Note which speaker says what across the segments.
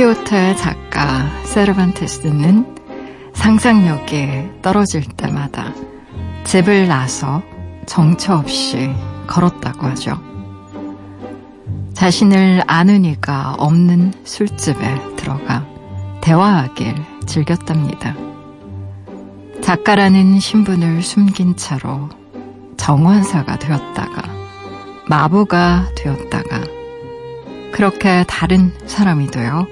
Speaker 1: 돈키호테의 작가 세르반테스는 상상력이 떨어질 때마다 집을 나서 정처 없이 걸었다고 하죠. 자신을 아는 이가 없는 술집에 들어가 대화하길 즐겼답니다. 작가라는 신분을 숨긴 채로 정환사가 되었다가 마부가 되었다가 그렇게 다른 사람이 되어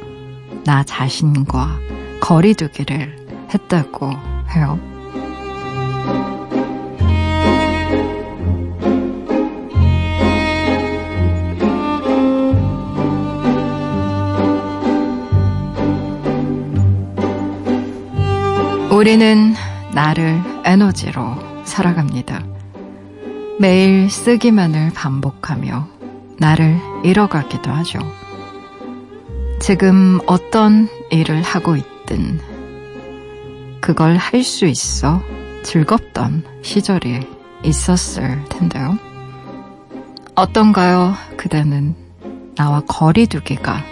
Speaker 1: 나 자신과 거리두기를 했다고 해요. 우리는 나를 에너지로 살아갑니다. 매일 쓰기만을 반복하며 나를 잃어가기도 하죠. 지금 어떤 일을 하고 있든 그걸 할 수 있어 즐겁던 시절이 있었을 텐데요. 어떤가요? 그대는 나와 거리두기가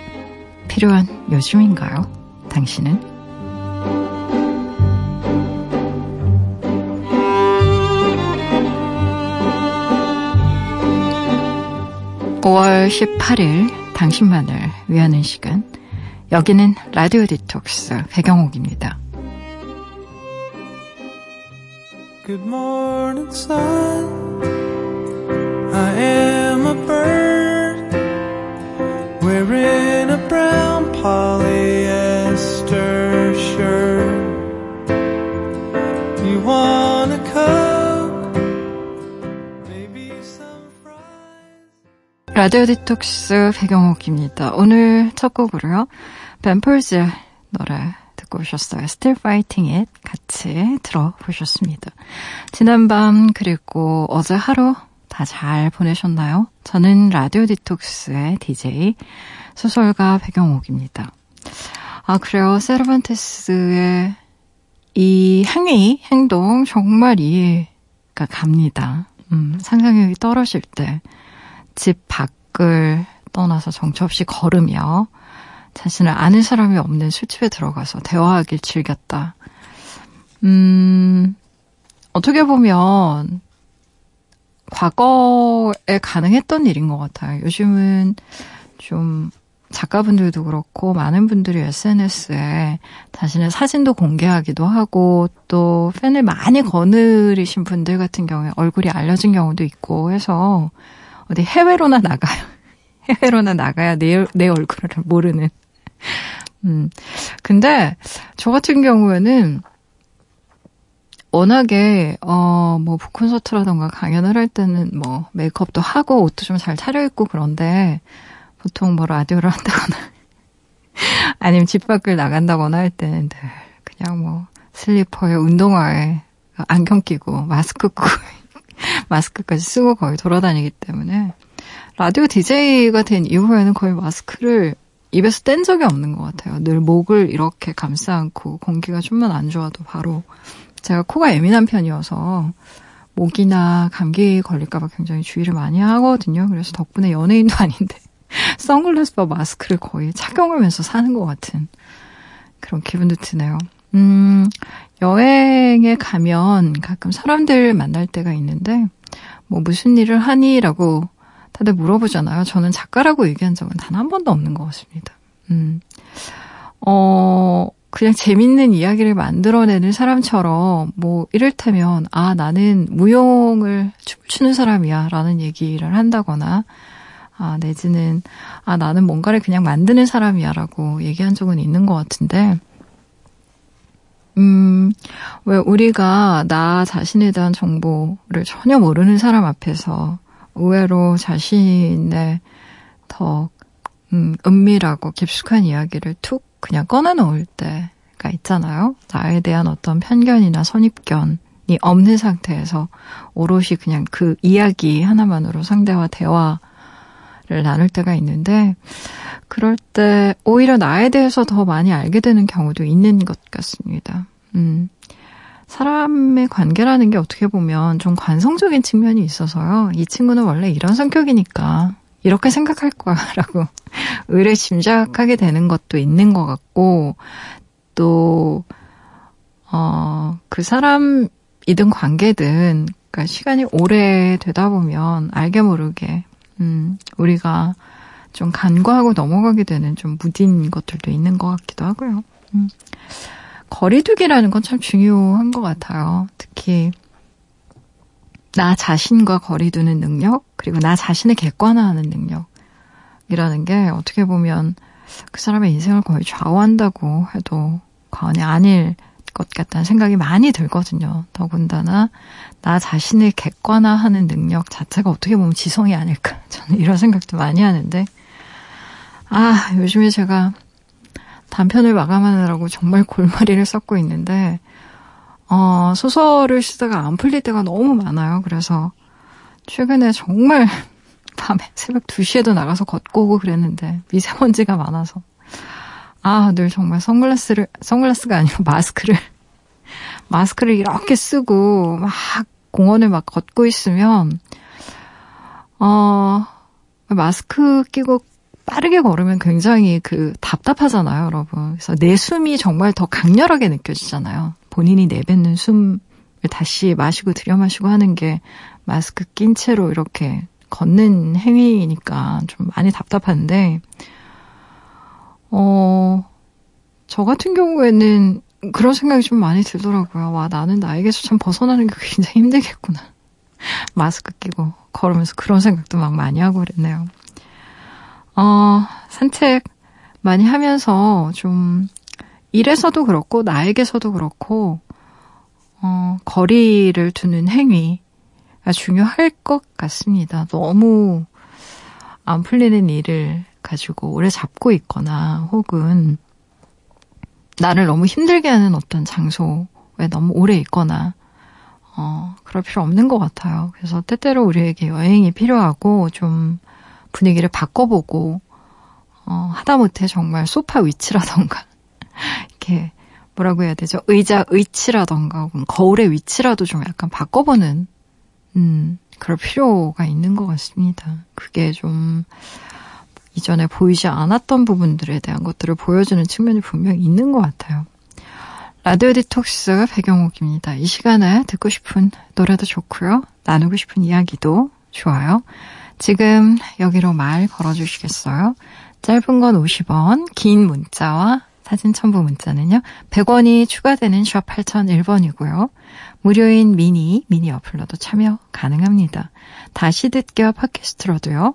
Speaker 1: 필요한 요즘인가요? 당신은? 5월 18일 당신만을 위하는 시간. 여기는 라디오 디톡스 배경옥입니다. Good morning, sun. I am a bird wearing a brown polyester shirt. You want 라디오 디톡스 배경옥입니다. 오늘 첫 곡으로요. 뱀펄즈의 노래 듣고 오셨어요. Still Fighting It 같이 들어보셨습니다. 지난밤 그리고 어제 하루 다 잘 보내셨나요? 저는 라디오 디톡스의 DJ 소설가 배경옥입니다. 아 그래요. 세르반테스의 이 행위, 행동 정말 이해가 갑니다. 음, 상상력이 떨어질 때 집 밖을 떠나서 정처 없이 걸으며 자신을 아는 사람이 없는 술집에 들어가서 대화하길 즐겼다. 음, 어떻게 보면 과거에 가능했던 일인 것 같아요. 요즘은 좀 작가분들도 그렇고 많은 분들이 SNS에 자신의 사진도 공개하기도 하고 또 팬을 많이 거느리신 분들 같은 경우에 얼굴이 알려진 경우도 있고 해서 어디 해외로나 나가요. 해외로나 나가야 내, 내 얼굴을 모르는. 음. 근데, 저 같은 경우에는, 워낙에, 어, 뭐, 북콘서트라던가 강연을 할 때는 뭐, 메이크업도 하고, 옷도 좀 잘 차려입고 그런데, 보통 뭐, 라디오를 한다거나, 아니면 집 밖을 나간다거나 할 때는 늘, 그냥 뭐, 슬리퍼에, 운동화에, 안경 끼고, 마스크 끼고, 마스크까지 쓰고 거의 돌아다니기 때문에 라디오 DJ가 된 이후에는 거의 마스크를 입에서 뗀 적이 없는 것 같아요. 늘 목을 이렇게 감싸 안고 공기가 좀만 안 좋아도 바로 제가 코가 예민한 편이어서 목이나 감기 걸릴까봐 굉장히 주의를 많이 하거든요. 그래서 덕분에 연예인도 아닌데 선글라스와 마스크를 거의 착용하면서 사는 것 같은 그런 기분도 드네요. 음, 여행에 가면 가끔 사람들 만날 때가 있는데, 뭐 무슨 일을 하니? 라고 다들 물어보잖아요. 저는 작가라고 얘기한 적은 단 한 번도 없는 것 같습니다. 음, 어, 그냥 재밌는 이야기를 만들어내는 사람처럼, 뭐, 이를테면, 아, 나는 무용을 춤추는 사람이야. 라는 얘기를 한다거나, 아, 내지는, 아, 나는 뭔가를 그냥 만드는 사람이야. 라고 얘기한 적은 있는 것 같은데, 음, 왜 우리가 나 자신에 대한 정보를 전혀 모르는 사람 앞에서 의외로 자신의 더, 음, 은밀하고 깊숙한 이야기를 툭 그냥 꺼내놓을 때가 있잖아요. 나에 대한 어떤 편견이나 선입견이 없는 상태에서 오롯이 그냥 그 이야기 하나만으로 상대와 대화 를 나눌 때가 있는데, 그럴 때 오히려 나에 대해서 더 많이 알게 되는 경우도 있는 것 같습니다. 음. 사람의 관계라는 게 어떻게 보면 좀 관성적인 측면이 있어서요. 이 친구는 원래 이런 성격이니까 이렇게 생각할 거야라고 의뢰짐작하게 되는 것도 있는 것 같고 또 어, 그 사람이든 관계든 그러니까 시간이 오래 되다 보면 알게 모르게 음, 우리가 좀 간과하고 넘어가게 되는 좀 무딘 것들도 있는 것 같기도 하고요. 음. 거리두기라는 건 참 중요한 것 같아요. 특히 나 자신과 거리두는 능력, 그리고 나 자신을 객관화하는 능력이라는 게 어떻게 보면 그 사람의 인생을 거의 좌우한다고 해도 과언이 아닐 것 같다는 생각이 많이 들거든요. 더군다나 나 자신을 객관화하는 능력 자체가 어떻게 보면 지성이 아닐까. 저는 이런 생각도 많이 하는데, 아, 요즘에 제가 단편을 마감하느라고 정말 골머리를 썩고 있는데, 어, 소설을 쓰다가 안 풀릴 때가 너무 많아요. 그래서 최근에 정말 밤에 새벽 2시에도 나가서 걷고 오고 그랬는데 미세먼지가 많아서 아, 늘 정말 선글라스를 선글라스가 아니고 마스크를 마스크를 이렇게 쓰고 막 공원을 막 걷고 있으면 어 마스크 끼고 빠르게 걸으면 굉장히 그 답답하잖아요, 여러분. 그래서 내 숨이 정말 더 강렬하게 느껴지잖아요. 본인이 내뱉는 숨을 다시 마시고 들여마시고 하는 게 마스크 낀 채로 이렇게 걷는 행위니까 좀 많이 답답한데, 어, 저 같은 경우에는 그런 생각이 좀 많이 들더라고요. 와, 나는 나에게서 참 벗어나는 게 굉장히 힘들겠구나. 마스크 끼고 걸으면서 그런 생각도 막 많이 하고 그랬네요. 어, 산책 많이 하면서 좀 일에서도 그렇고 나에게서도 그렇고 어, 거리를 두는 행위가 중요할 것 같습니다. 너무 안 풀리는 일을 가지고 오래 잡고 있거나 혹은 나를 너무 힘들게 하는 어떤 장소에 너무 오래 있거나 어, 그럴 필요 없는 것 같아요. 그래서 때때로 우리에게 여행이 필요하고 좀 분위기를 바꿔보고 어, 하다못해 정말 소파 위치라던가 이렇게 뭐라고 해야 되죠? 의자 위치라던가 거울의 위치라도 좀 약간 바꿔보는 음, 그럴 필요가 있는 것 같습니다. 그게 좀 이전에 보이지 않았던 부분들에 대한 것들을 보여주는 측면이 분명히 있는 것 같아요. 라디오 디톡스 배경옥입니다. 이 시간에 듣고 싶은 노래도 좋고요. 나누고 싶은 이야기도 좋아요. 지금 여기로 말 걸어주시겠어요? 짧은 건 50원, 긴 문자와 사진 첨부 문자는요. 100원이 추가되는 샵 8001번이고요. 무료인 미니, 미니 어플로도 참여 가능합니다. 다시 듣기와 팟캐스트로도요.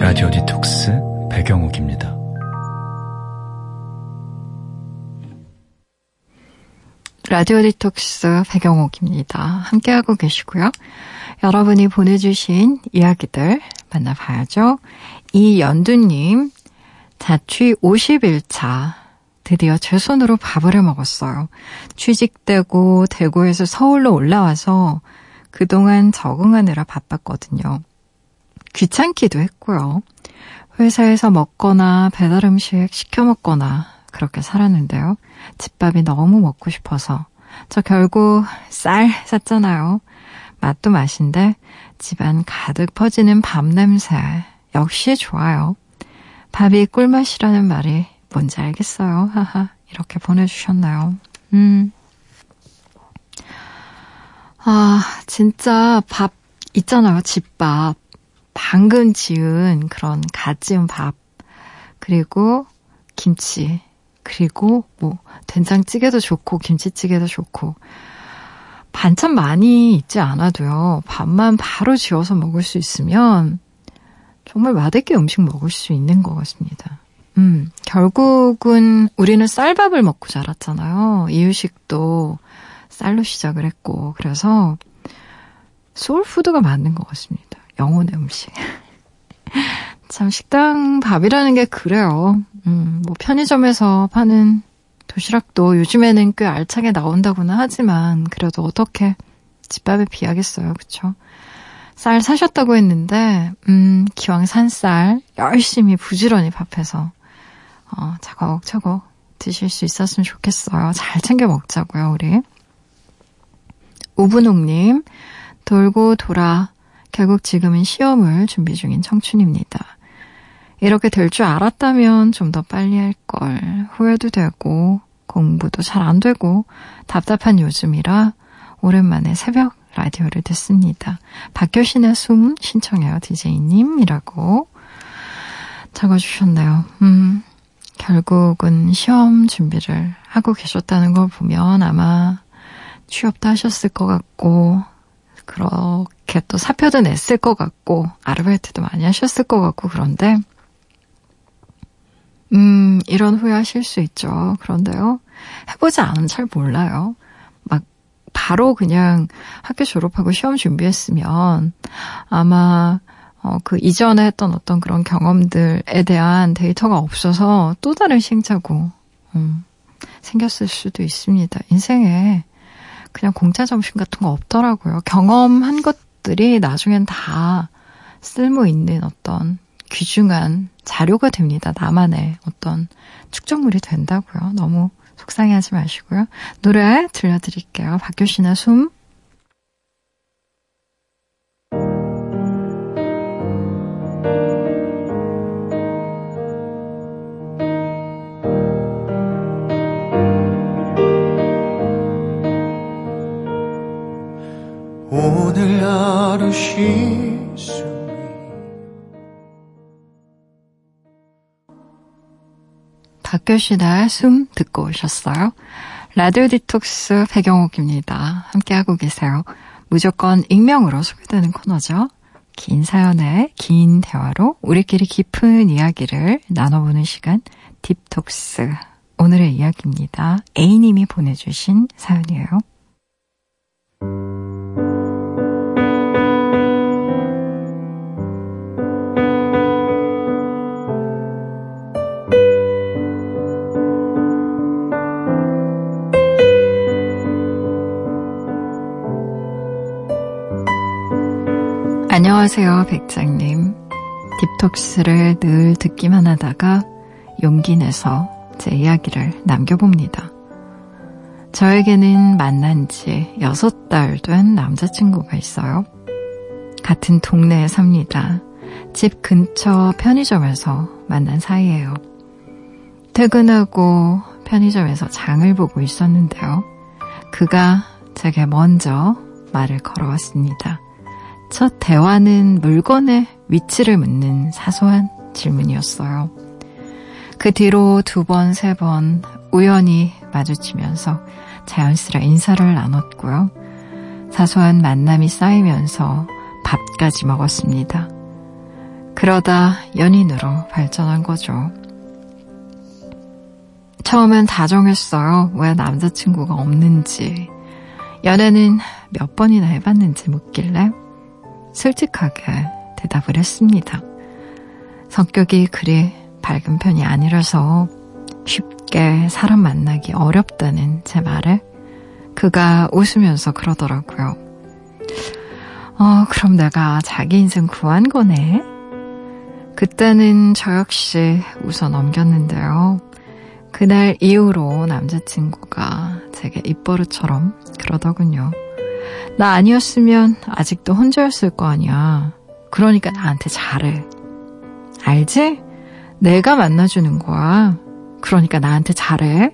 Speaker 1: 라디오 디톡스 배경옥입니다. 라디오 디톡스 배경옥입니다. 함께하고 계시고요. 여러분이 보내주신 이야기들 만나봐야죠. 이연두님, 자취 51차. 드디어 제 손으로 밥을 해 먹었어요. 취직되고 대구에서 서울로 올라와서 그동안 적응하느라 바빴거든요. 귀찮기도 했고요. 회사에서 먹거나 배달 음식 시켜 먹거나 그렇게 살았는데요. 집밥이 너무 먹고 싶어서 저 결국 쌀 샀잖아요. 맛도 맛인데 집안 가득 퍼지는 밥 냄새 역시 좋아요. 밥이 꿀맛이라는 말이 뭔지 알겠어요. 하하 이렇게 보내주셨나요? 음. 아 진짜 밥 있잖아요. 집밥. 방금 지은 그런 갓 지은 밥, 그리고 김치, 그리고 뭐 된장찌개도 좋고 김치찌개도 좋고 반찬 많이 있지 않아도요. 밥만 바로 지어서 먹을 수 있으면 정말 맛있게 음식 먹을 수 있는 것 같습니다. 음, 결국은 우리는 쌀밥을 먹고 자랐잖아요. 이유식도 쌀로 시작을 했고, 그래서 소울푸드가 맞는 것 같습니다. 영혼의 음식. 참, 식당 밥이라는 게 그래요. 음, 뭐, 편의점에서 파는 도시락도 요즘에는 꽤 알차게 나온다고는 하지만, 그래도 어떻게 집밥에 비하겠어요. 그쵸? 쌀 사셨다고 했는데, 음, 기왕 산 쌀 열심히 부지런히 밥해서, 어, 차곡차곡 드실 수 있었으면 좋겠어요. 잘 챙겨 먹자고요, 우리. 우분옥님, 돌고 돌아, 결국 지금은 시험을 준비 중인 청춘입니다. 이렇게 될 줄 알았다면 좀 더 빨리 할 걸. 후회도 되고, 공부도 잘 안 되고, 답답한 요즘이라 오랜만에 새벽 라디오를 듣습니다. 박효신의 숨 신청해요, 디제이님이라고 적어주셨네요. 음, 결국은 시험 준비를 하고 계셨다는 걸 보면 아마 취업도 하셨을 것 같고, 그렇게 또 사표도 냈을 것 같고, 아르바이트도 많이 하셨을 것 같고, 그런데, 음, 이런 후회 하실 수 있죠. 그런데요, 해보지 않으면 잘 몰라요. 막, 바로 그냥 학교 졸업하고 시험 준비했으면, 아마, 어, 그 이전에 했던 어떤 그런 경험들에 대한 데이터가 없어서 또 다른 시행착오, 음, 생겼을 수도 있습니다. 인생에 그냥 공짜 점심 같은 거 없더라고요. 경험한 것들이 나중엔 다 쓸모 있는 어떤 귀중한 자료가 됩니다. 나만의 어떤 축적물이 된다고요. 너무 속상해하지 마시고요. 노래 들려드릴게요. 박효신의 숨. 박교시다 숨 듣고 오셨어요. 라디오 디톡스 배경옥입니다. 함께하고 계세요. 무조건 익명으로 소개되는 코너죠. 긴 사연에 긴 대화로 우리끼리 깊은 이야기를 나눠보는 시간 딥톡스. 오늘의 이야기입니다. A님이 보내주신 사연이에요. 안녕하세요, 백장님. 딥톡스를 늘 듣기만 하다가 용기 내서 제 이야기를 남겨봅니다. 저에게는 만난 지 6달 된 남자친구가 있어요. 같은 동네에 삽니다. 집 근처 편의점에서 만난 사이예요. 퇴근하고 편의점에서 장을 보고 있었는데요. 그가 제게 먼저 말을 걸어왔습니다. 첫 대화는 물건의 위치를 묻는 사소한 질문이었어요. 그 뒤로 두 번, 세 번 우연히 마주치면서 자연스레 인사를 나눴고요. 사소한 만남이 쌓이면서 밥까지 먹었습니다. 그러다 연인으로 발전한 거죠. 처음엔 다정했어요. 왜 남자친구가 없는지. 연애는 몇 번이나 해봤는지 묻길래 솔직하게 대답을 했습니다. 성격이 그리 밝은 편이 아니라서 쉽게 사람 만나기 어렵다는 제 말에 그가 웃으면서 그러더라고요. 어, 그럼 내가 자기 인생 구한 거네? 그때는 저 역시 웃어 넘겼는데요. 그날 이후로 남자친구가 제게 입버릇처럼 그러더군요. 나 아니었으면 아직도 혼자였을 거 아니야. 그러니까 나한테 잘해. 알지? 내가 만나주는 거야. 그러니까 나한테 잘해.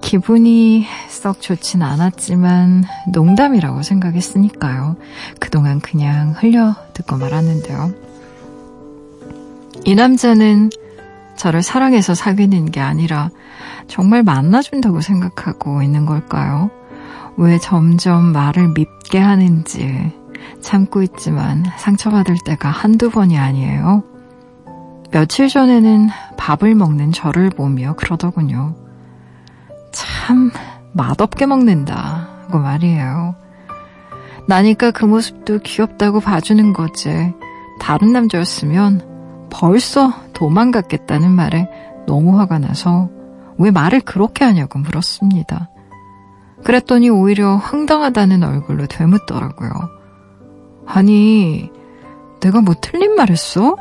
Speaker 1: 기분이 썩 좋진 않았지만 농담이라고 생각했으니까요. 그동안 그냥 흘려 듣고 말았는데요. 이 남자는 저를 사랑해서 사귀는 게 아니라 정말 만나준다고 생각하고 있는 걸까요? 왜 점점 말을 밉게 하는지 참고 있지만 상처받을 때가 한두 번이 아니에요. 며칠 전에는 밥을 먹는 저를 보며 그러더군요. 참 맛없게 먹는다고 말이에요. 나니까 그 모습도 귀엽다고 봐주는 거지. 다른 남자였으면 벌써 도망갔겠다는 말에 너무 화가 나서 왜 말을 그렇게 하냐고 물었습니다. 그랬더니 오히려 황당하다는 얼굴로 되묻더라고요. 아니, 내가 뭐 틀린 말 했어?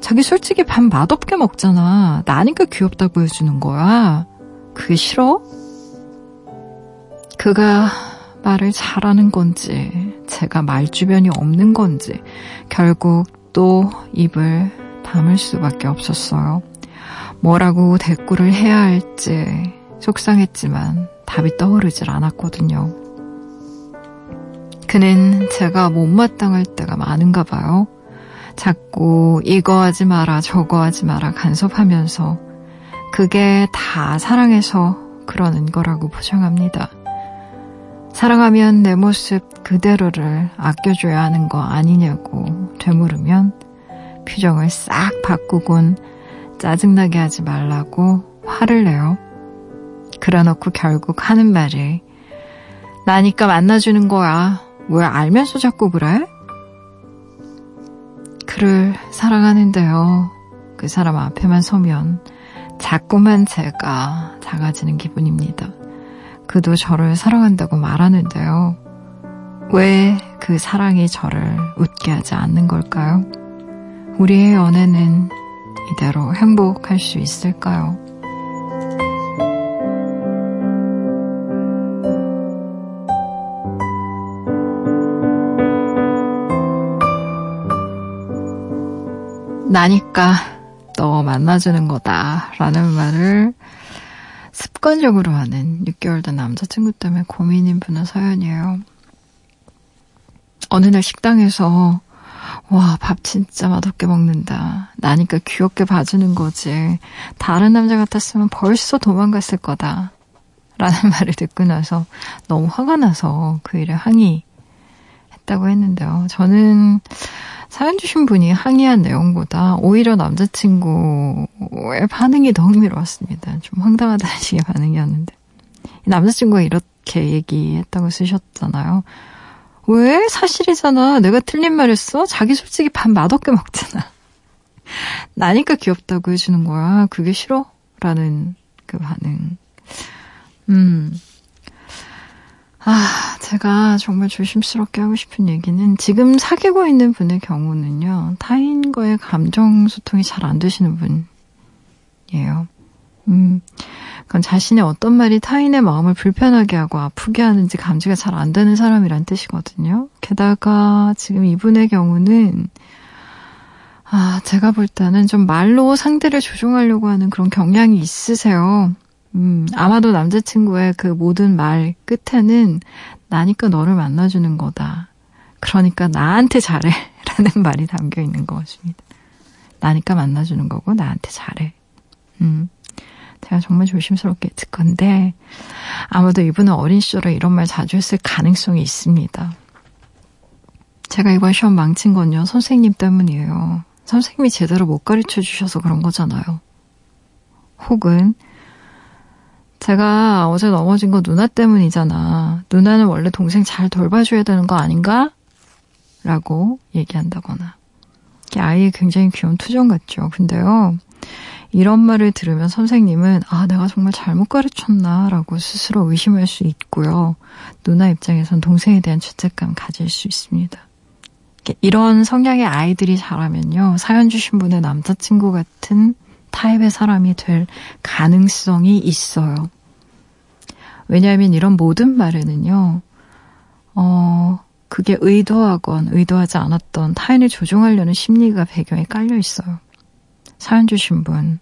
Speaker 1: 자기 솔직히 밥 맛없게 먹잖아. 나니까 귀엽다고 해주는 거야. 그게 싫어? 그가 말을 잘하는 건지, 제가 말주변이 없는 건지, 결국 또 입을 담을 수밖에 없었어요. 뭐라고 대꾸를 해야 할지 속상했지만 답이 떠오르질 않았거든요. 그는 제가 못마땅할 때가 많은가 봐요. 자꾸 이거 하지 마라, 저거 하지 마라 간섭하면서 그게 다 사랑해서 그러는 거라고 보장합니다. 사랑하면 내 모습 그대로를 아껴줘야 하는 거 아니냐고 되물으면 표정을 싹 바꾸곤 짜증나게 하지 말라고 화를 내요. 그래놓고 결국 하는 말이 나니까 만나주는 거야. 왜 알면서 자꾸 그래? 그를 사랑하는데요. 그 사람 앞에만 서면 자꾸만 제가 작아지는 기분입니다. 그도 저를 사랑한다고 말하는데요. 왜 그 사랑이 저를 웃게 하지 않는 걸까요? 우리의 연애는 이대로 행복할 수 있을까요? 나니까 너 만나주는 거다 라는 말을 습관적으로 하는 6개월 된 남자친구 때문에 고민인 분의 사연이에요. 어느 날 식당에서 와, 밥 진짜 맛없게 먹는다. 나니까 귀엽게 봐주는 거지. 다른 남자 같았으면 벌써 도망갔을 거다. 라는 말을 듣고 나서 너무 화가 나서 그 일에 항의했다고 했는데요. 저는 사연 주신 분이 항의한 내용보다 오히려 남자친구의 반응이 더 흥미로웠습니다. 좀 황당하다는 식의 반응이었는데. 남자친구가 이렇게 얘기했다고 쓰셨잖아요. 왜? 사실이잖아. 내가 틀린 말 했어? 자기 솔직히 밥 맛없게 먹잖아. 나니까 귀엽다고 해주는 거야. 그게 싫어? 라는 그 반응. 음. 아, 제가 정말 조심스럽게 하고 싶은 얘기는 지금 사귀고 있는 분의 경우는요, 타인과의 감정 소통이 잘 안 되시는 분이에요. 음, 그건 자신의 어떤 말이 타인의 마음을 불편하게 하고 아프게 하는지 감지가 잘 안 되는 사람이란 뜻이거든요. 게다가 지금 이분의 경우는, 아, 제가 볼 때는 좀 말로 상대를 조종하려고 하는 그런 경향이 있으세요. 음, 아마도 남자친구의 그 모든 말 끝에는 나니까 너를 만나주는 거다. 그러니까 나한테 잘해. 라는 말이 담겨 있는 것 같습니다. 나니까 만나주는 거고 나한테 잘해. 음. 제가 정말 조심스럽게 듣건데 아마도 이분은 어린 시절에 이런 말 자주 했을 가능성이 있습니다. 제가 이번 시험 망친 건요 선생님 때문이에요. 선생님이 제대로 못 가르쳐 주셔서 그런 거잖아요. 혹은 제가 어제 넘어진 거 누나 때문이잖아. 누나는 원래 동생 잘 돌봐줘야 되는 거 아닌가? 라고 얘기한다거나. 아이의 굉장히 귀여운 투정 같죠. 근데요, 이런 말을 들으면 선생님은, 아, 내가 정말 잘못 가르쳤나? 라고 스스로 의심할 수 있고요. 누나 입장에선 동생에 대한 죄책감 가질 수 있습니다. 이런 성향의 아이들이 자라면요, 사연 주신 분의 남자친구 같은 타입의 사람이 될 가능성이 있어요. 왜냐하면 이런 모든 말에는요, 어, 그게 의도하건 의도하지 않았던 타인을 조종하려는 심리가 배경에 깔려 있어요. 사연 주신 분.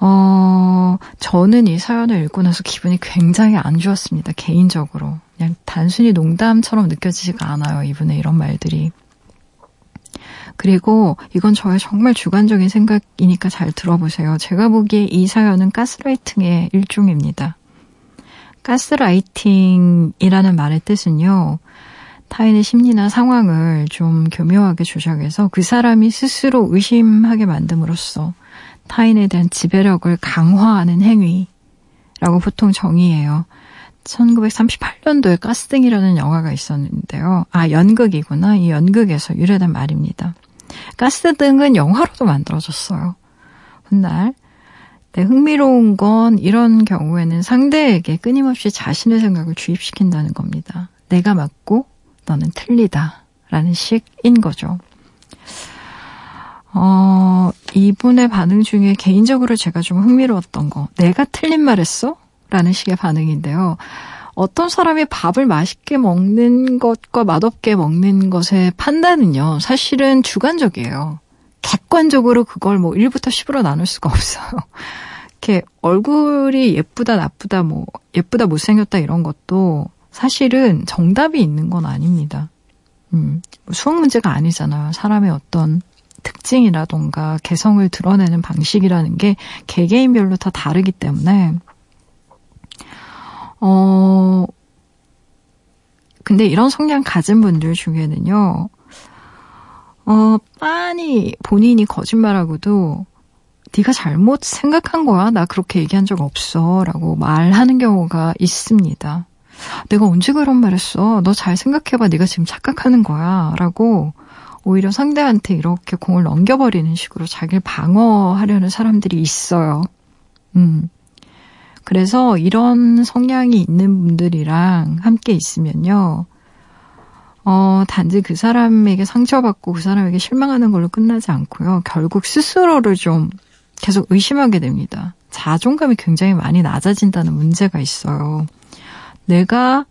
Speaker 1: 어, 저는 이 사연을 읽고 나서 기분이 굉장히 안 좋았습니다. 개인적으로. 그냥 단순히 농담처럼 느껴지지가 않아요. 이분의 이런 말들이. 그리고 이건 저의 정말 주관적인 생각이니까 잘 들어보세요. 제가 보기에 이 사연은 가스라이팅의 일종입니다. 가스라이팅이라는 말의 뜻은요. 타인의 심리나 상황을 좀 교묘하게 조작해서 그 사람이 스스로 의심하게 만듦으로써 타인에 대한 지배력을 강화하는 행위라고 보통 정의해요. 1938년도에 가스등이라는 영화가 있었는데요. 아, 연극이구나. 이 연극에서 유래된 말입니다. 가스등은 영화로도 만들어졌어요. 훗날. 네, 흥미로운 건 이런 경우에는 상대에게 끊임없이 자신의 생각을 주입시킨다는 겁니다. 내가 맞고 너는 틀리다. 라는 식인 거죠. 어, 이분의 반응 중에 개인적으로 제가 좀 흥미로웠던 거. 내가 틀린 말 했어? 라는 식의 반응인데요. 어떤 사람이 밥을 맛있게 먹는 것과 맛없게 먹는 것의 판단은요, 사실은 주관적이에요. 객관적으로 그걸 뭐 1부터 10으로 나눌 수가 없어요. 이렇게 얼굴이 예쁘다, 나쁘다, 뭐, 예쁘다, 못생겼다 이런 것도 사실은 정답이 있는 건 아닙니다. 음, 뭐 수학 문제가 아니잖아요. 사람의 어떤 특징이라던가 개성을 드러내는 방식이라는 게 개개인별로 다 다르기 때문에, 어, 근데 이런 성향 가진 분들 중에는요, 어, 빤히 본인이 거짓말하고도 네가 잘못 생각한 거야. 나 그렇게 얘기한 적 없어. 라고 말하는 경우가 있습니다. 내가 언제 그런 말 했어? 너 잘 생각해봐. 네가 지금 착각하는 거야. 라고 오히려 상대한테 이렇게 공을 넘겨버리는 식으로 자기를 방어하려는 사람들이 있어요. 음. 그래서 이런 성향이 있는 분들이랑 함께 있으면요. 어, 단지 그 사람에게 상처받고 그 사람에게 실망하는 걸로 끝나지 않고요. 결국 스스로를 좀 계속 의심하게 됩니다. 자존감이 굉장히 많이 낮아진다는 문제가 있어요. 내가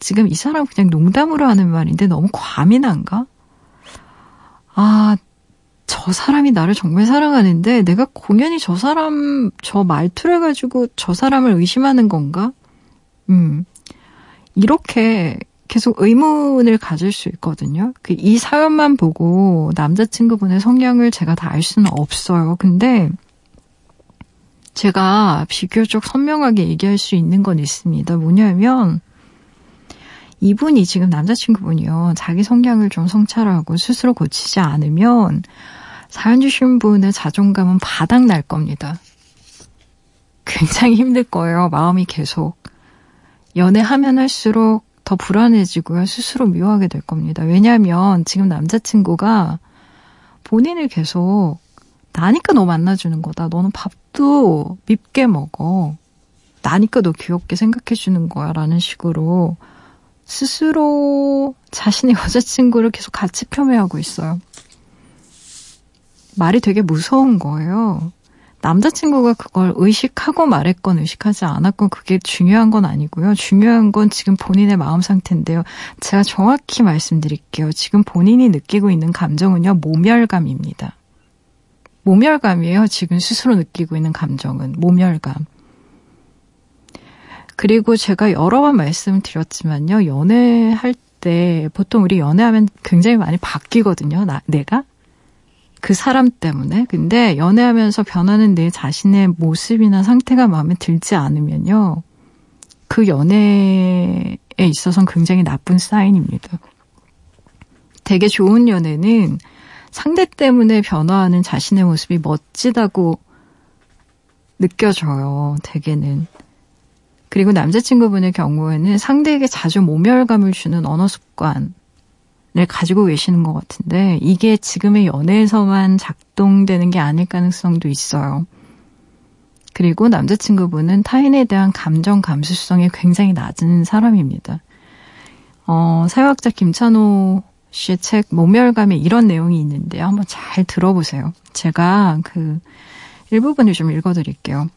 Speaker 1: 지금 이 사람 그냥 농담으로 하는 말인데 너무 과민한가? 아, 저 사람이 나를 정말 사랑하는데 내가 공연히 저 사람, 저 말투를 가지고 저 사람을 의심하는 건가? 음. 이렇게 계속 의문을 가질 수 있거든요. 그이 사연만 보고 남자친구분의 성향을 제가 다 알 수는 없어요. 근데 제가 비교적 선명하게 얘기할 수 있는 건 있습니다. 뭐냐면 이분이 지금 남자친구분이요. 자기 성향을 좀 성찰하고 스스로 고치지 않으면 사연 주신 분의 자존감은 바닥 날 겁니다. 굉장히 힘들 거예요. 마음이 계속. 연애하면 할수록 더 불안해지고요. 스스로 미워하게 될 겁니다. 왜냐하면 지금 남자친구가 본인을 계속 나니까 너 만나주는 거다. 너는 밥도 밉게 먹어. 나니까 너 귀엽게 생각해주는 거야. 라는 식으로 스스로 자신의 여자친구를 계속 같이 폄훼하고 있어요. 말이 되게 무서운 거예요. 남자친구가 그걸 의식하고 말했건 의식하지 않았건 그게 중요한 건 아니고요. 중요한 건 지금 본인의 마음 상태인데요. 제가 정확히 말씀드릴게요. 지금 본인이 느끼고 있는 감정은요, 모멸감입니다. 모멸감이에요. 지금 스스로 느끼고 있는 감정은. 모멸감. 그리고 제가 여러 번 말씀드렸지만요. 연애할 때 보통 우리 연애하면 굉장히 많이 바뀌거든요. 나, 내가. 그 사람 때문에. 근데 연애하면서 변하는 내 자신의 모습이나 상태가 마음에 들지 않으면요. 그 연애에 있어서는 굉장히 나쁜 사인입니다. 되게 좋은 연애는 상대 때문에 변화하는 자신의 모습이 멋지다고 느껴져요. 대개는. 그리고 남자친구분의 경우에는 상대에게 자주 모멸감을 주는 언어 습관 을 가지고 계시는 것 같은데 이게 지금의 연애에서만 작동되는 게 아닐 가능성도 있어요. 그리고 남자친구분은 타인에 대한 감정 감수성이 굉장히 낮은 사람입니다. 어, 사회학자 김찬호 씨의 책 모멸감에 이런 내용이 있는데요. 한번 잘 들어보세요. 제가 그 일부분을 좀 읽어드릴게요.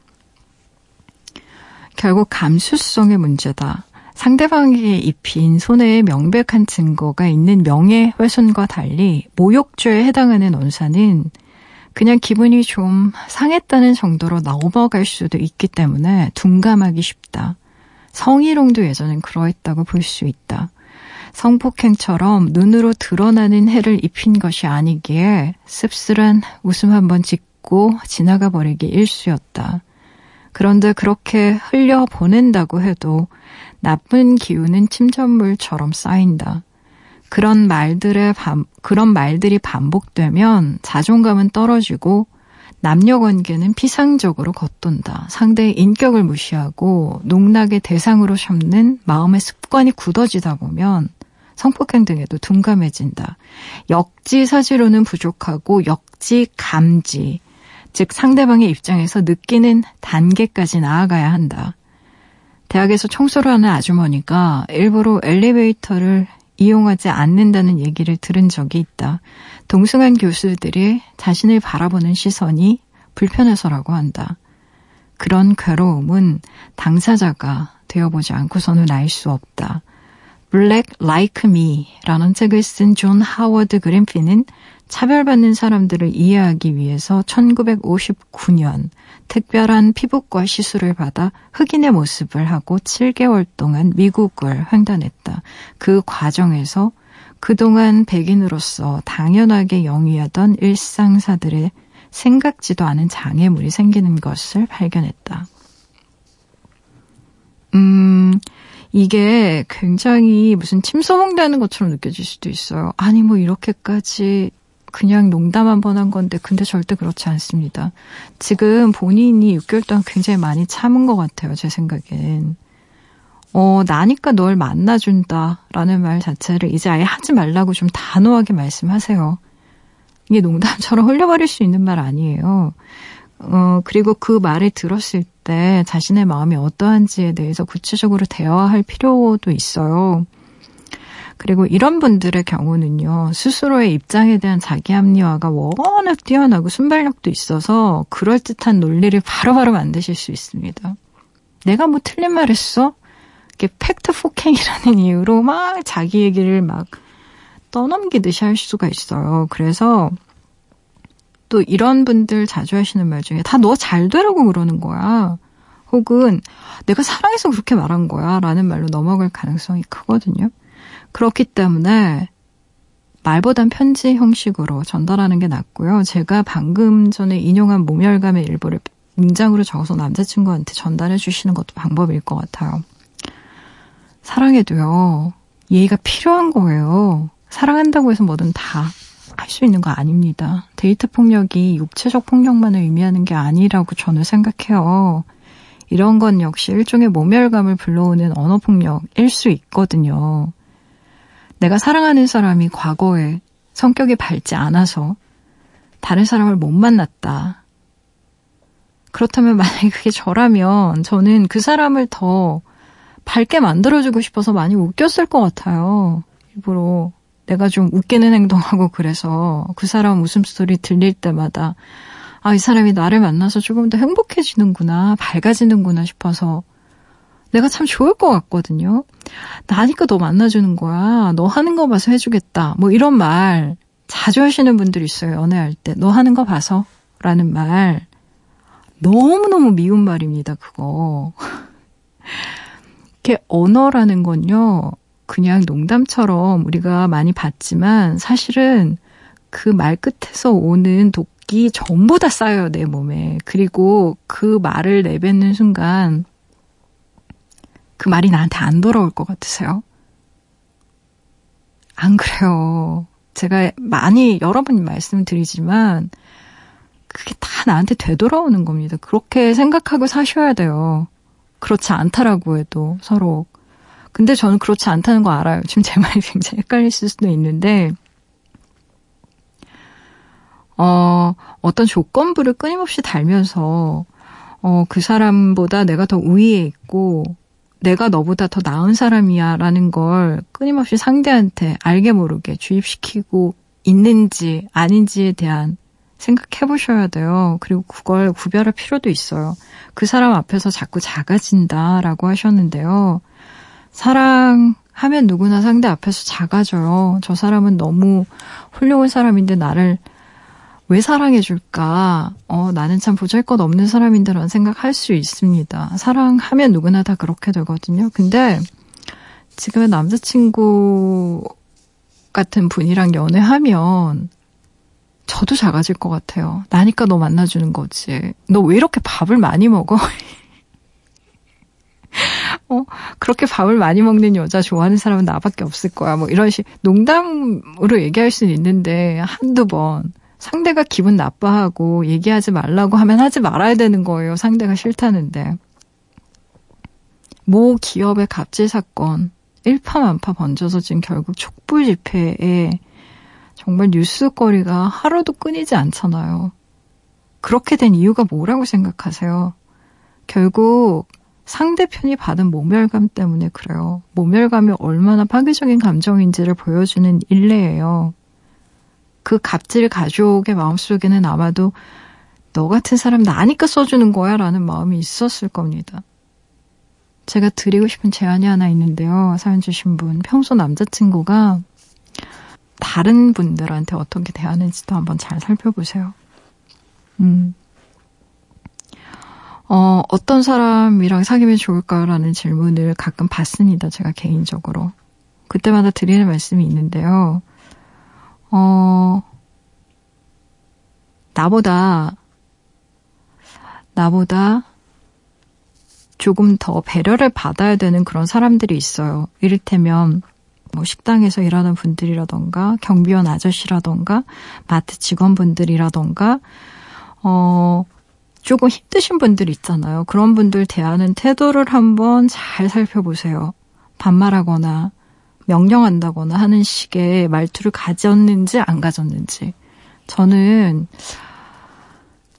Speaker 1: 결국 감수성의 문제다. 상대방에게 입힌 손해의 명백한 증거가 있는 명예훼손과 달리 모욕죄에 해당하는 언사는 그냥 기분이 좀 상했다는 정도로 넘어갈 수도 있기 때문에 둔감하기 쉽다. 성희롱도 예전엔 그러했다고 볼 수 있다. 성폭행처럼 눈으로 드러나는 해를 입힌 것이 아니기에 씁쓸한 웃음 한번 짓고 지나가 버리기 일쑤였다. 그런데 그렇게 흘려 보낸다고 해도 나쁜 기운은 침전물처럼 쌓인다. 그런 말들의 반, 그런 말들이 반복되면 자존감은 떨어지고 남녀 관계는 피상적으로 겉돈다. 상대의 인격을 무시하고 농락의 대상으로 삼는 마음의 습관이 굳어지다 보면 성폭행 등에도 둔감해진다. 역지 사지로는 부족하고 역지 감지, 즉 상대방의 입장에서 느끼는 단계까지 나아가야 한다. 대학에서 청소를 하는 아주머니가 일부러 엘리베이터를 이용하지 않는다는 얘기를 들은 적이 있다. 동승한 교수들이 자신을 바라보는 시선이 불편해서라고 한다. 그런 괴로움은 당사자가 되어보지 않고서는 알 수 없다. Black Like Me라는 책을 쓴 존 하워드 그리핀은 차별받는 사람들을 이해하기 위해서 1959년 특별한 피부과 시술을 받아 흑인의 모습을 하고 7개월 동안 미국을 횡단했다. 그 과정에서 그동안 백인으로서 당연하게 영위하던 일상사들의 생각지도 않은 장애물이 생기는 것을 발견했다. 음, 이게 굉장히 무슨 침소봉되는 것처럼 느껴질 수도 있어요. 아니, 뭐, 이렇게까지 그냥 농담 한 번 한 건데, 근데 절대 그렇지 않습니다. 지금 본인이 6개월 동안 굉장히 많이 참은 것 같아요, 제 생각엔. 어, 나니까 널 만나준다. 라는 말 자체를 이제 아예 하지 말라고 좀 단호하게 말씀하세요. 이게 농담처럼 흘려버릴 수 있는 말 아니에요. 어, 그리고 그 말을 들었을 때 자신의 마음이 어떠한지에 대해서 구체적으로 대화할 필요도 있어요. 그리고 이런 분들의 경우는요, 스스로의 입장에 대한 자기 합리화가 워낙 뛰어나고 순발력도 있어서 그럴듯한 논리를 바로 바로 만드실 수 있습니다. 내가 뭐 틀린 말 했어? 이렇게 팩트 폭행이라는 이유로 막 자기 얘기를 막 떠넘기듯이 할 수가 있어요. 그래서 또 이런 분들 자주 하시는 말 중에 다 너 잘 되라고 그러는 거야. 혹은 내가 사랑해서 그렇게 말한 거야. 라는 말로 넘어갈 가능성이 크거든요. 그렇기 때문에 말보단 편지 형식으로 전달하는 게 낫고요. 제가 방금 전에 인용한 모멸감의 일부를 문장으로 적어서 남자친구한테 전달해 주시는 것도 방법일 것 같아요. 사랑해도요, 예의가 필요한 거예요. 사랑한다고 해서 뭐든 다 할 수 있는 거 아닙니다. 데이트 폭력이 육체적 폭력만을 의미하는 게 아니라고 저는 생각해요. 이런 건 역시 일종의 모멸감을 불러오는 언어 폭력일 수 있거든요. 내가 사랑하는 사람이 과거에 성격이 밝지 않아서 다른 사람을 못 만났다. 그렇다면 만약에 그게 저라면 저는 그 사람을 더 밝게 만들어주고 싶어서 많이 웃겼을 것 같아요. 일부러 내가 좀 웃기는 행동하고 그래서 그 사람 웃음소리 들릴 때마다 아, 이 사람이 나를 만나서 조금 더 행복해지는구나, 밝아지는구나 싶어서 내가 참 좋을 것 같거든요. 나니까 너 만나주는 거야. 너 하는 거 봐서 해주겠다. 뭐 이런 말 자주 하시는 분들 있어요. 연애할 때. 너 하는 거 봐서. 라는 말. 너무너무 미운 말입니다. 그거. 이렇게 언어라는 건요. 그냥 농담처럼 우리가 많이 봤지만 사실은 그 말 끝에서 오는 독이 전부 다 쌓여요, 내 몸에. 그리고 그 말을 내뱉는 순간 그 말이 나한테 안 돌아올 것 같으세요? 안 그래요. 제가 많이 여러 번 말씀드리지만 그게 다 나한테 되돌아오는 겁니다. 그렇게 생각하고 사셔야 돼요. 그렇지 않다라고 해도 서로. 근데 저는 그렇지 않다는 거 알아요. 지금 제 말이 굉장히 헷갈리실 수도 있는데, 어, 어떤 조건부를 끊임없이 달면서, 어, 그 사람보다 내가 더 우위에 있고, 내가 너보다 더 나은 사람이야 라는 걸 끊임없이 상대한테 알게 모르게 주입시키고 있는지 아닌지에 대한 생각해 보셔야 돼요. 그리고 그걸 구별할 필요도 있어요. 그 사람 앞에서 자꾸 작아진다라고 하셨는데요. 사랑하면 누구나 상대 앞에서 작아져요. 저 사람은 너무 훌륭한 사람인데 나를 왜 사랑해줄까? 어, 나는 참 보잘 것 없는 사람인데 라는 생각할 수 있습니다. 사랑하면 누구나 다 그렇게 되거든요. 근데 지금의 남자친구 같은 분이랑 연애하면 저도 작아질 것 같아요. 나니까 너 만나주는 거지. 너 왜 이렇게 밥을 많이 먹어? 어, 그렇 그렇게 밥을 많이 먹는 여자 좋아하는 사람은 나밖에 없을 거야. 뭐 이런 식 농담으로 얘기할 수는 있는데 한두 번 상대가 기분 나빠하고 얘기하지 말라고 하면 하지 말아야 되는 거예요. 상대가 싫다는데. 모 기업의 갑질 사건 일파만파 번져서 지금 결국 촛불 집회에 정말 뉴스거리가 하루도 끊이지 않잖아요. 그렇게 된 이유가 뭐라고 생각하세요? 결국 상대편이 받은 모멸감 때문에 그래요. 모멸감이 얼마나 파괴적인 감정인지를 보여주는 일례예요. 그 갑질 가족의 마음속에는 아마도 너 같은 사람 나니까 써주는 거야 라는 마음이 있었을 겁니다. 제가 드리고 싶은 제안이 하나 있는데요. 사연 주신 분. 평소 남자친구가 다른 분들한테 어떻게 대하는지도 한번 잘 살펴보세요. 음. 어, 어떤 사람이랑 사귀면 좋을까라는 질문을 가끔 받습니다. 제가 개인적으로. 그때마다 드리는 말씀이 있는데요. 어, 나보다, 나보다 조금 더 배려를 받아야 되는 그런 사람들이 있어요. 이를테면, 뭐 식당에서 일하는 분들이라던가, 경비원 아저씨라던가, 마트 직원분들이라던가, 어, 조금 힘드신 분들 있잖아요. 그런 분들 대하는 태도를 한번 잘 살펴보세요. 반말하거나, 명령한다거나 하는 식의 말투를 가졌는지 안 가졌는지. 저는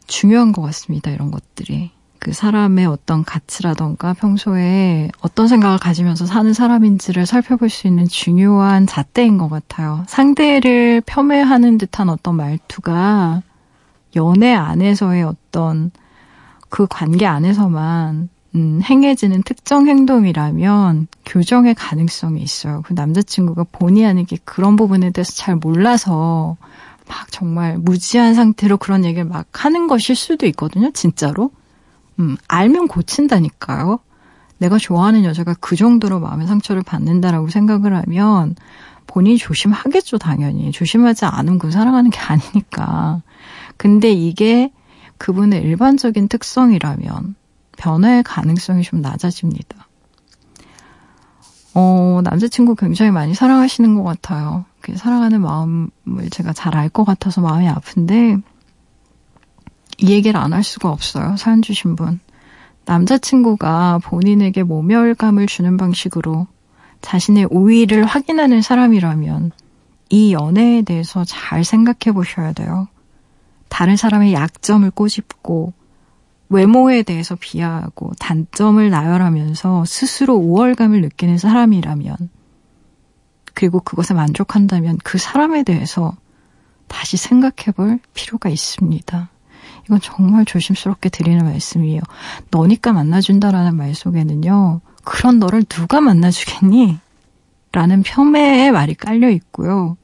Speaker 1: 중요한 것 같습니다. 이런 것들이. 그 사람의 어떤 가치라던가 평소에 어떤 생각을 가지면서 사는 사람인지를 살펴볼 수 있는 중요한 잣대인 것 같아요. 상대를 폄훼하는 듯한 어떤 말투가 연애 안에서의 어떤 그 관계 안에서만 음, 행해지는 특정 행동이라면 교정의 가능성이 있어요. 그 남자친구가 본의 아니게 그런 부분에 대해서 잘 몰라서 막 정말 무지한 상태로 그런 얘기를 막 하는 것일 수도 있거든요, 진짜로. 음, 알면 고친다니까요. 내가 좋아하는 여자가 그 정도로 마음의 상처를 받는다라고 생각을 하면 본인이 조심하겠죠, 당연히. 조심하지 않으면 그 사랑하는 게 아니니까. 근데 이게 그분의 일반적인 특성이라면 변화의 가능성이 좀 낮아집니다. 어, 남자친구 굉장히 많이 사랑하시는 것 같아요. 사랑하는 마음을 제가 잘 알 것 같아서 마음이 아픈데, 이 얘기를 안 할 수가 없어요. 사연 주신 분. 남자친구가 본인에게 모멸감을 주는 방식으로 자신의 우위를 확인하는 사람이라면 이 연애에 대해서 잘 생각해 보셔야 돼요. 다른 사람의 약점을 꼬집고 외모에 대해서 비하하고 단점을 나열하면서 스스로 우월감을 느끼는 사람이라면 그리고 그것에 만족한다면 그 사람에 대해서 다시 생각해 볼 필요가 있습니다. 이건 정말 조심스럽게 드리는 말씀이에요. 너니까 만나준다라는 말 속에는요, 그런 너를 누가 만나주겠니? 라는 폄훼의 말이 깔려 있고요.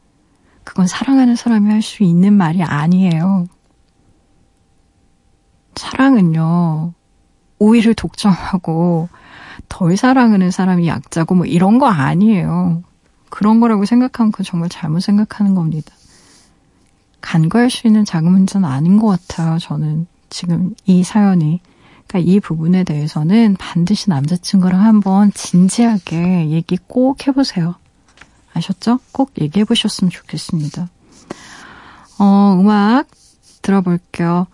Speaker 1: 그건 사랑하는 사람이 할 수 있는 말이 아니에요. 사랑은요, 우위를 독점하고 덜 사랑하는 사람이 약자고 뭐 이런 거 아니에요. 그런 거라고 생각하면 그건 정말 잘못 생각하는 겁니다. 간과할 수 있는 작은 문제는 아닌 것 같아요. 저는 지금 이 사연이. 그러니까 이 부분에 대해서는 반드시 남자친구랑 한번 진지하게 얘기 꼭 해보세요. 아셨죠? 꼭 얘기해 보셨으면 좋겠습니다. 어, 음악 들어볼게요.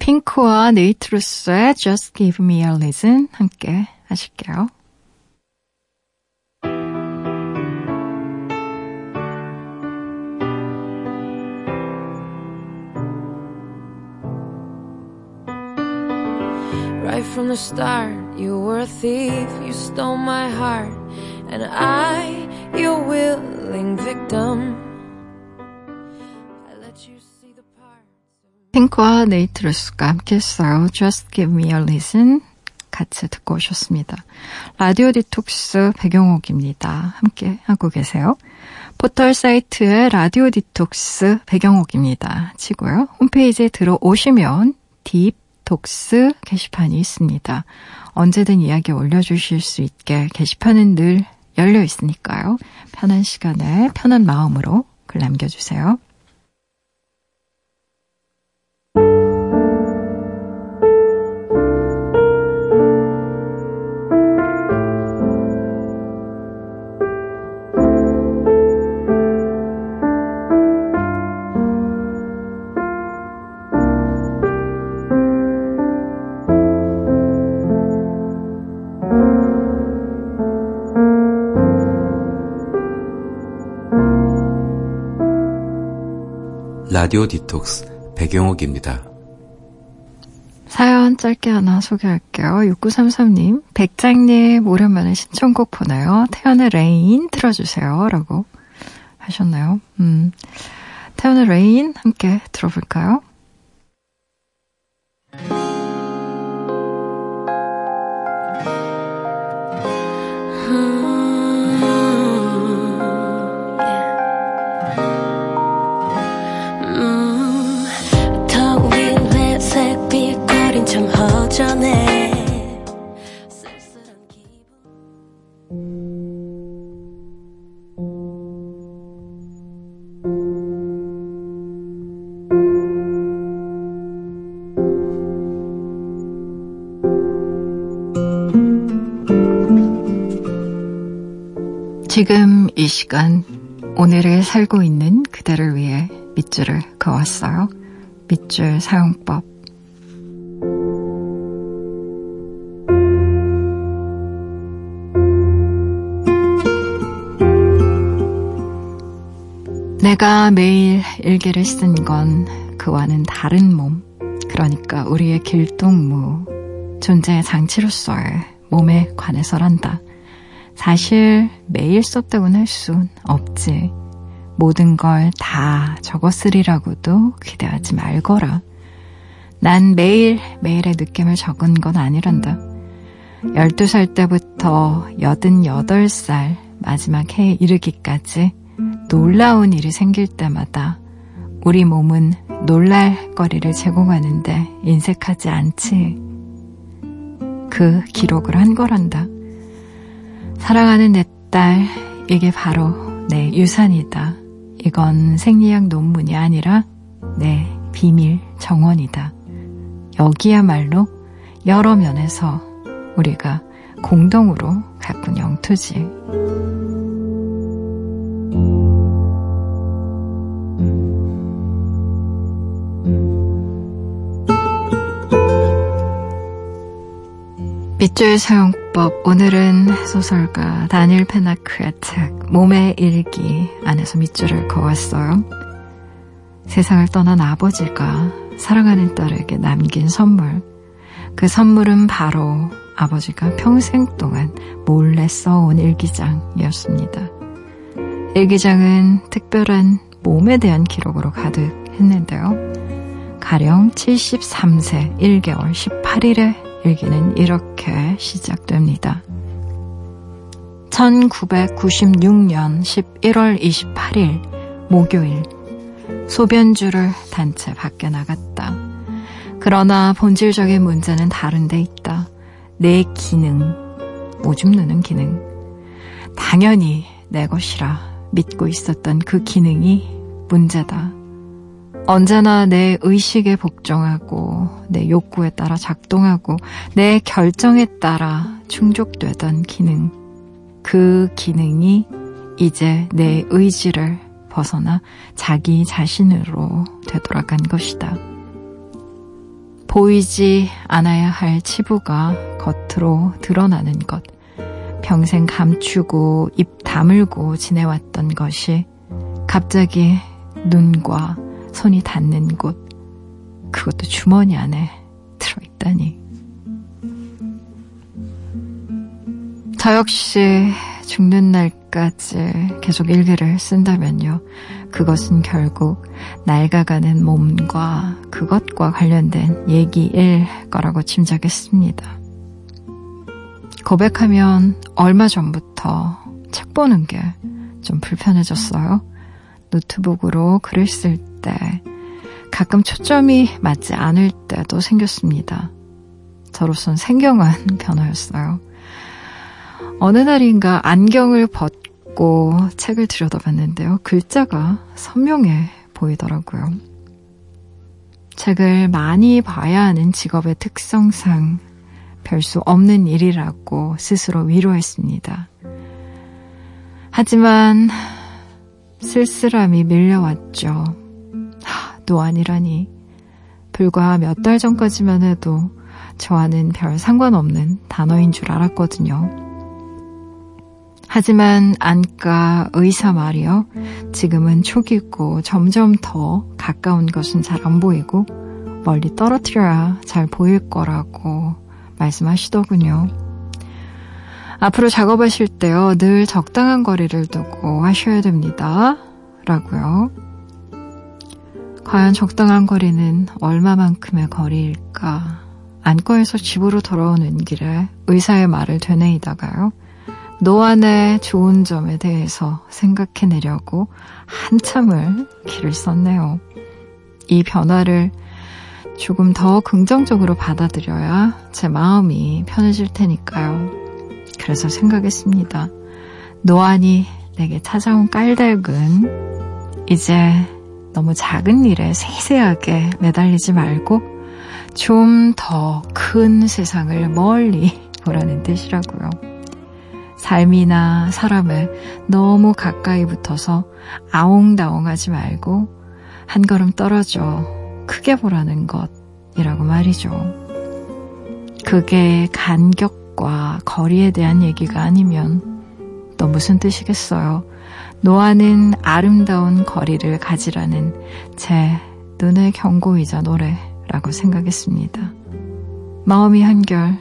Speaker 1: 핑크와 네이트루스의 Just Give Me a Reason 함께 하실게요. Right from the start, you were a thief, you stole my heart, and I, your willing victim. 핑크와 네이트 루스가 함께 했어요. Just Give Me a Reason 같이 듣고 오셨습니다. 라디오 디톡스 배경옥입니다. 함께 하고 계세요. 포털 사이트의 라디오 디톡스 배경옥입니다. 치고요. 홈페이지에 들어오시면 딥톡스 게시판이 있습니다. 언제든 이야기 올려주실 수 있게 게시판은 늘 열려 있으니까요. 편한 시간에 편한 마음으로 글 남겨주세요.
Speaker 2: 라디오 디톡스 배경옥입니다.
Speaker 1: 사연 짧게 하나 소개할게요. 6933님, 백장님, 오랜만에 신청곡 보내요. 태연의 Rain 틀어주세요. 라고 하셨나요? 음, 태연의 Rain 함께 들어볼까요? 지금 이 시간 오늘을 살고 있는 그대를 위해 밑줄을 그었어요. 밑줄 사용법. 내가 매일 일기를 쓴 건 그와는 다른 몸, 그러니까 우리의 길동무, 존재의 장치로서의 몸에 관해서란다. 사실 매일 썼다고는 할순 없지. 모든 걸 다 적었으리라고도 기대하지 말거라. 난 매일 매일의 느낌을 적은 건 아니란다. 12살 때부터 88살 마지막 해에 이르기까지 놀라운 일이 생길 때마다 우리 몸은 놀랄 거리를 제공하는데 인색하지 않지. 그 기록을 한 거란다. 사랑하는 내 딸, 이게 바로 내 유산이다. 이건 생리학 논문이 아니라 내 비밀 정원이다. 여기야말로 여러 면에서 우리가 공동으로 가꾼 영토지. 밑줄 사용법 오늘은 소설가 다니엘 페나크의 책 몸의 일기 안에서 밑줄을 그었어요. 세상을 떠난 아버지가 사랑하는 딸에게 남긴 선물 그 선물은 바로 아버지가 평생 동안 몰래 써온 일기장이었습니다. 일기장은 특별한 몸에 대한 기록으로 가득했는데요. 가령 73세 1개월 18일에 일기는 이렇게 시작됩니다. 1996년 11월 28일 목요일 소변줄을 단체 밖에 나갔다. 그러나 본질적인 문제는 다른 데 있다. 내 기능, 오줌 누는 기능. 당연히 내 것이라 믿고 있었던 그 기능이 문제다. 언제나 내 의식에 복종하고 내 욕구에 따라 작동하고 내 결정에 따라 충족되던 기능. 그 기능이 이제 내 의지를 벗어나 자기 자신으로 되돌아간 것이다. 보이지 않아야 할 치부가 겉으로 드러나는 것. 평생 감추고 입 다물고 지내왔던 것이 갑자기 눈과 손이 닿는 곳, 그것도 주머니 안에 들어있다니. 저 역시 죽는 날까지 계속 일기를 쓴다면요. 그것은 결국 낡아가는 몸과 그것과 관련된 얘기일 거라고 짐작했습니다. 고백하면 얼마 전부터 책 보는 게 좀 불편해졌어요. 노트북으로 글을 쓸 때, 가끔 초점이 맞지 않을 때도 생겼습니다. 저로선 생경한 변화였어요. 어느 날인가 안경을 벗고 책을 들여다봤는데요. 글자가 선명해 보이더라고요. 책을 많이 봐야 하는 직업의 특성상 별 수 없는 일이라고 스스로 위로했습니다. 하지만 쓸쓸함이 밀려왔죠. 아니라니. 불과 몇 달 전까지만 해도 저와는 별 상관없는 단어인 줄 알았거든요. 하지만 안과 의사 말이요. 지금은 초기고 점점 더 가까운 것은 잘 안 보이고 멀리 떨어뜨려야 잘 보일 거라고 말씀하시더군요. 앞으로 작업하실 때요, 늘 적당한 거리를 두고 하셔야 됩니다. 라고요. 과연 적당한 거리는 얼마만큼의 거리일까? 안과에서 집으로 돌아오는 길에 의사의 말을 되뇌이다가요. 노안의 좋은 점에 대해서 생각해내려고 한참을 길을 썼네요. 이 변화를 조금 더 긍정적으로 받아들여야 제 마음이 편해질 테니까요. 그래서 생각했습니다. 노안이 내게 찾아온 깔달근, 이제 너무 작은 일에 세세하게 매달리지 말고 좀 더 큰 세상을 멀리 보라는 뜻이라고요. 삶이나 사람을 너무 가까이 붙어서 아웅다웅하지 말고 한 걸음 떨어져 크게 보라는 것이라고 말이죠. 그게 간격과 거리에 대한 얘기가 아니면 또 무슨 뜻이겠어요? 노아는 아름다운 거리를 가지라는 제 눈의 경고이자 노래라고 생각했습니다. 마음이 한결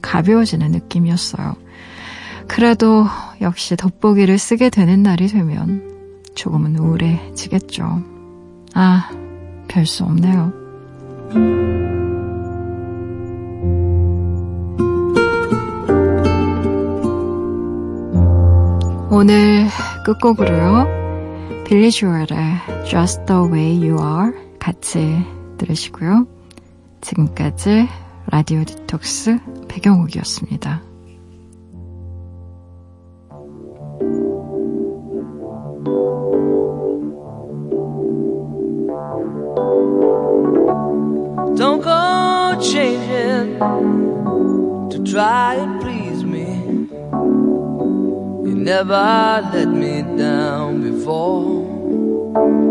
Speaker 1: 가벼워지는 느낌이었어요. 그래도 역시 돋보기를 쓰게 되는 날이 되면 조금은 우울해지겠죠. 아, 별 수 없네요. 오늘 끝곡으로요. 빌리 주얼의 Just the Way You Are 같이 들으시고요. 지금까지 라디오 디톡스 배경옥이었습니다. Don't go changing to try and please never let me down before.